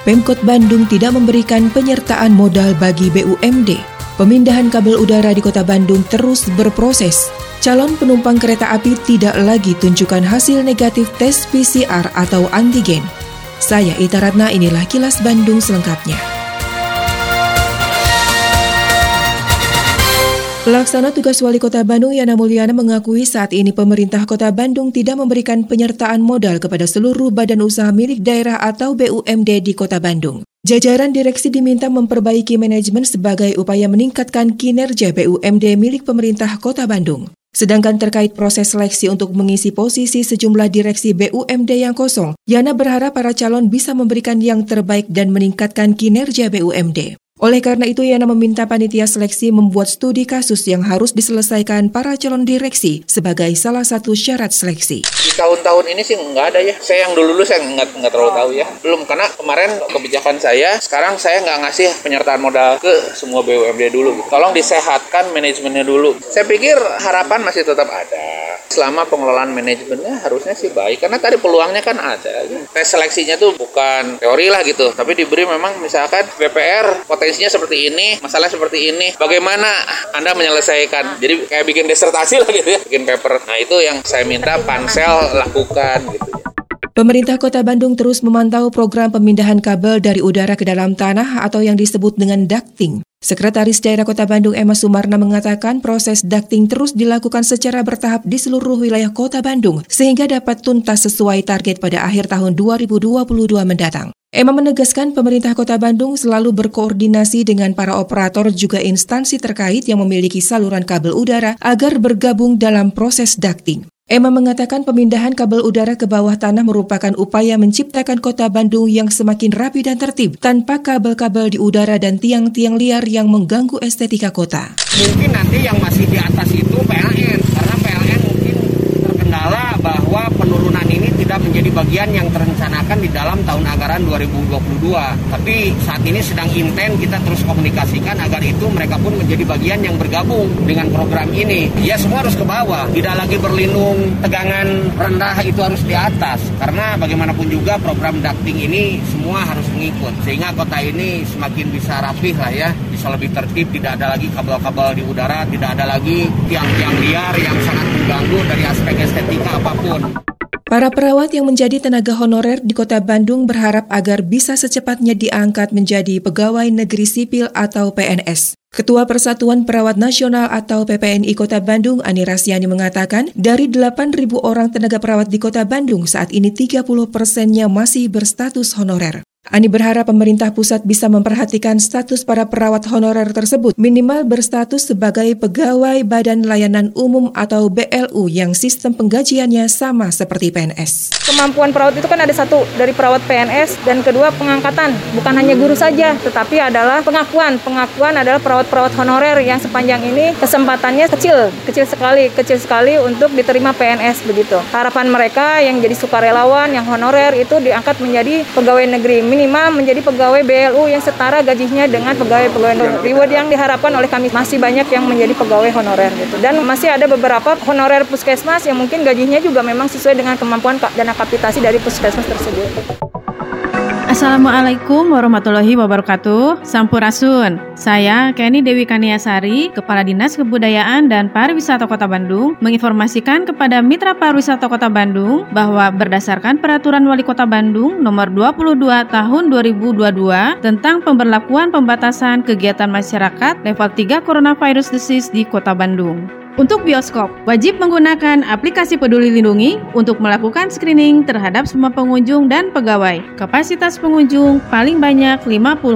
Pemkot Bandung tidak memberikan penyertaan modal bagi BUMD. Pemindahan kabel udara di kota Bandung terus berproses. Calon penumpang kereta api tidak lagi tunjukkan hasil negatif tes PCR atau antigen. Saya Ita Ratna, inilah kilas Bandung selengkapnya. Pelaksana tugas Wali Kota Bandung Yana Mulyana mengakui saat ini pemerintah Kota Bandung tidak memberikan penyertaan modal kepada seluruh badan usaha milik daerah atau BUMD di Kota Bandung. Jajaran direksi diminta memperbaiki manajemen sebagai upaya meningkatkan kinerja BUMD milik pemerintah Kota Bandung. Sedangkan terkait proses seleksi untuk mengisi posisi sejumlah direksi BUMD yang kosong, Yana berharap para calon bisa memberikan yang terbaik dan meningkatkan kinerja BUMD. Oleh karena itu, Yana meminta panitia seleksi membuat studi kasus yang harus diselesaikan para calon direksi sebagai salah satu syarat seleksi. Di tahun-tahun ini sih nggak ada ya. Saya yang dulu-dulu saya nggak, nggak terlalu tahu ya. Belum, karena kemarin kebijakan saya, sekarang saya nggak ngasih penyertaan modal ke semua BUMD dulu. Tolong disehatkan manajemennya dulu. Saya pikir harapan masih tetap ada. Selama pengelolaan manajemennya harusnya sih baik. Karena tadi peluangnya kan ada. Tes seleksinya tuh bukan teori lah gitu. Tapi diberi memang misalkan BPR potensi kondisinya seperti ini, masalah seperti ini, bagaimana Anda menyelesaikan? Jadi kayak bikin disertasi lah gitu ya, bikin paper. Nah itu yang saya minta pansel lakukan gitu ya. Pemerintah Kota Bandung terus memantau program pemindahan kabel dari udara ke dalam tanah atau yang disebut dengan ducting. Sekretaris Daerah Kota Bandung Emma Sumarna mengatakan proses ducting terus dilakukan secara bertahap di seluruh wilayah Kota Bandung sehingga dapat tuntas sesuai target pada akhir tahun 2022 mendatang. Emma menegaskan pemerintah kota Bandung selalu berkoordinasi dengan para operator juga instansi terkait yang memiliki saluran kabel udara agar bergabung dalam proses ducting. Emma mengatakan pemindahan kabel udara ke bawah tanah merupakan upaya menciptakan kota Bandung yang semakin rapi dan tertib tanpa kabel-kabel di udara dan tiang-tiang liar yang mengganggu estetika kota. Mungkin nanti yang masih di atas itu PLN, karena PLN mungkin terkendala bahwa penurunan ini tidak menjadi bagian yang terencanakan di dalam tahun anggaran 2022. Tapi saat ini sedang intent kita terus komunikasikan agar itu mereka pun menjadi bagian yang bergabung dengan program ini. Ya semua harus ke bawah, tidak lagi berlindung tegangan rendah itu harus di atas. Karena bagaimanapun juga program ducting ini semua harus mengikut. Sehingga kota ini semakin bisa rapih lah ya, bisa lebih tertib, tidak ada lagi kabel-kabel di udara, tidak ada lagi tiang-tiang liar yang sangat mengganggu dari aspek estetika apa pun. Para perawat yang menjadi tenaga honorer di Kota Bandung berharap agar bisa secepatnya diangkat menjadi pegawai negeri sipil atau PNS. Ketua Persatuan Perawat Nasional atau PPNI Kota Bandung, Ani Rasyani mengatakan, dari 8.000 orang tenaga perawat di Kota Bandung, saat ini 30 persennya masih berstatus honorer. Ani berharap pemerintah pusat bisa memperhatikan status para perawat honorer tersebut minimal berstatus sebagai pegawai Badan Layanan Umum atau BLU yang sistem penggajiannya sama seperti PNS. Kemampuan perawat itu kan ada satu dari perawat PNS dan kedua pengangkatan bukan hanya guru saja tetapi adalah pengakuan. Pengakuan adalah perawat-perawat honorer yang sepanjang ini kesempatannya kecil, kecil sekali, kecil sekali untuk diterima PNS begitu. Harapan mereka yang jadi sukarelawan, yang honorer itu diangkat menjadi pegawai negeri minimal menjadi pegawai BLU yang setara gajinya dengan pegawai-pegawai reward yang diharapkan oleh kami. Masih banyak yang menjadi pegawai honorer gitu. Dan masih ada beberapa honorer puskesmas yang mungkin gajinya juga memang sesuai dengan kemampuan dana kapitasi dari puskesmas tersebut. Assalamualaikum warahmatullahi wabarakatuh. Sampurasun. Saya Kenny Dewi Kaniasari, Kepala Dinas Kebudayaan dan Pariwisata Kota Bandung, menginformasikan kepada Mitra Pariwisata Kota Bandung bahwa berdasarkan Peraturan Wali Kota Bandung Nomor 22 Tahun 2022 tentang pemberlakuan pembatasan kegiatan masyarakat level 3 Coronavirus Disease di Kota Bandung. Untuk bioskop, wajib menggunakan aplikasi Peduli Lindungi untuk melakukan screening terhadap semua pengunjung dan pegawai. Kapasitas pengunjung paling banyak 50%.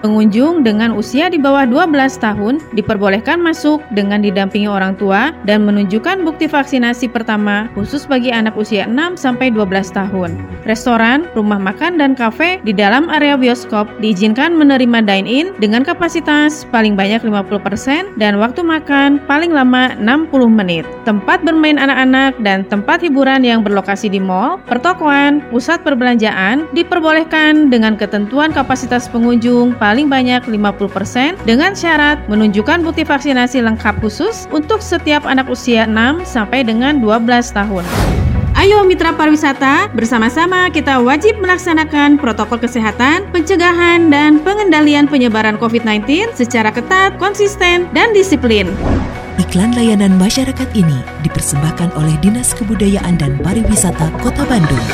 Pengunjung dengan usia di bawah 12 tahun diperbolehkan masuk dengan didampingi orang tua dan menunjukkan bukti vaksinasi pertama khusus bagi anak usia 6 sampai 12 tahun. Restoran, rumah makan dan kafe di dalam area bioskop diizinkan menerima dine-in dengan kapasitas paling banyak 50% dan waktu makan paling lama selama 60 menit. Tempat bermain anak-anak dan tempat hiburan yang berlokasi di mall, pertokoan, pusat perbelanjaan diperbolehkan dengan ketentuan kapasitas pengunjung paling banyak 50% dengan syarat menunjukkan bukti vaksinasi lengkap khusus untuk setiap anak usia 6 sampai dengan 12 tahun. Ayo mitra pariwisata, bersama-sama kita wajib melaksanakan protokol kesehatan, pencegahan, dan pengendalian penyebaran COVID-19 secara ketat, konsisten, dan disiplin. Iklan layanan masyarakat ini dipersembahkan oleh Dinas Kebudayaan dan Pariwisata Kota Bandung.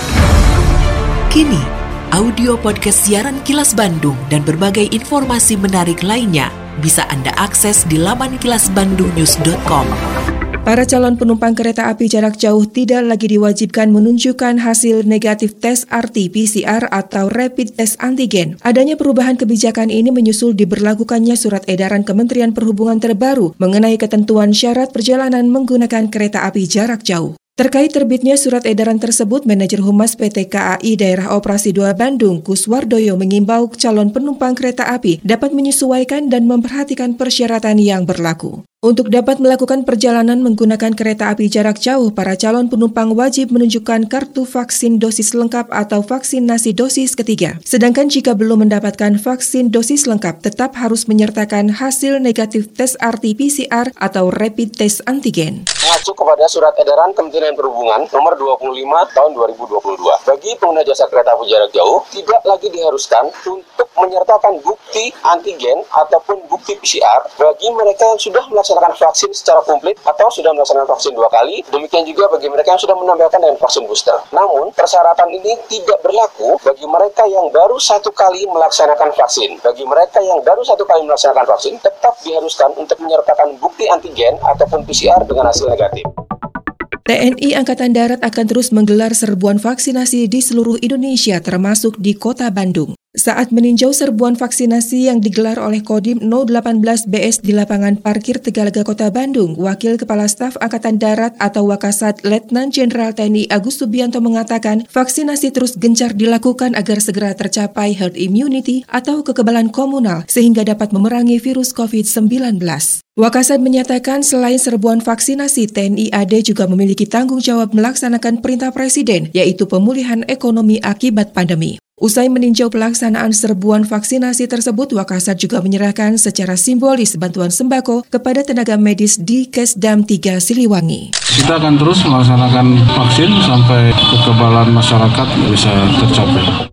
Kini, audio podcast siaran Kilas Bandung dan berbagai informasi menarik lainnya bisa Anda akses di laman kilasbandungnews.com. Para calon penumpang kereta api jarak jauh tidak lagi diwajibkan menunjukkan hasil negatif tes RT-PCR atau rapid test antigen. Adanya perubahan kebijakan ini menyusul diberlakukannya surat edaran Kementerian Perhubungan terbaru mengenai ketentuan syarat perjalanan menggunakan kereta api jarak jauh. Terkait terbitnya surat edaran tersebut, Manajer Humas PT KAI Daerah Operasi 2 Bandung, Kuswardoyo mengimbau calon penumpang kereta api dapat menyesuaikan dan memperhatikan persyaratan yang berlaku. Untuk dapat melakukan perjalanan menggunakan kereta api jarak jauh, para calon penumpang wajib menunjukkan kartu vaksin dosis lengkap atau vaksinasi dosis ketiga. Sedangkan jika belum mendapatkan vaksin dosis lengkap, tetap harus menyertakan hasil negatif tes RT-PCR atau rapid test antigen. Mengacu kepada surat edaran Kementerian Perhubungan nomor 25 tahun 2022. Bagi pengguna jasa kereta api jarak jauh, tidak lagi diharuskan untuk menyertakan bukti antigen ataupun bukti PCR bagi mereka yang sudah melaksanakan vaksin secara komplit atau sudah melaksanakan vaksin dua kali. Demikian juga bagi mereka yang sudah menambahkan dengan vaksin booster. Namun, persyaratan ini tidak berlaku bagi mereka yang baru satu kali melaksanakan vaksin. Bagi mereka yang baru satu kali melaksanakan vaksin, tetap diharuskan untuk menyertakan bukti antigen ataupun PCR dengan hasil negatif. TNI Angkatan Darat akan terus menggelar serbuan vaksinasi di seluruh Indonesia termasuk di kota Bandung. Saat meninjau serbuan vaksinasi yang digelar oleh Kodim 018 BS di lapangan parkir Tegalaga Kota Bandung, Wakil Kepala Staf Angkatan Darat atau Wakasat Letnan Jenderal TNI Agus Subianto mengatakan vaksinasi terus gencar dilakukan agar segera tercapai herd immunity atau kekebalan komunal sehingga dapat memerangi virus COVID-19. Wakasat menyatakan selain serbuan vaksinasi, TNI AD juga memiliki tanggung jawab melaksanakan perintah Presiden, yaitu pemulihan ekonomi akibat pandemi. Usai meninjau pelaksanaan serbuan vaksinasi tersebut, Wakasat juga menyerahkan secara simbolis bantuan sembako kepada tenaga medis di Kesdam 3 Siliwangi. Kita akan terus melaksanakan vaksin sampai kekebalan masyarakat bisa tercapai.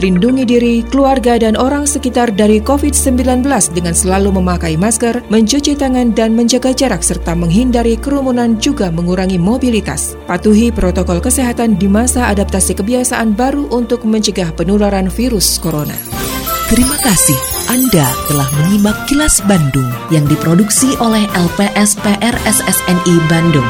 Lindungi diri, keluarga, dan orang sekitar dari COVID-19 dengan selalu memakai masker, mencuci tangan, dan menjaga jarak, serta menghindari kerumunan juga mengurangi mobilitas. Patuhi protokol kesehatan di masa adaptasi kebiasaan baru untuk mencegah penularan virus corona. Terima kasih Anda telah menyimak kilas Bandung yang diproduksi oleh LPSPR SSNI Bandung.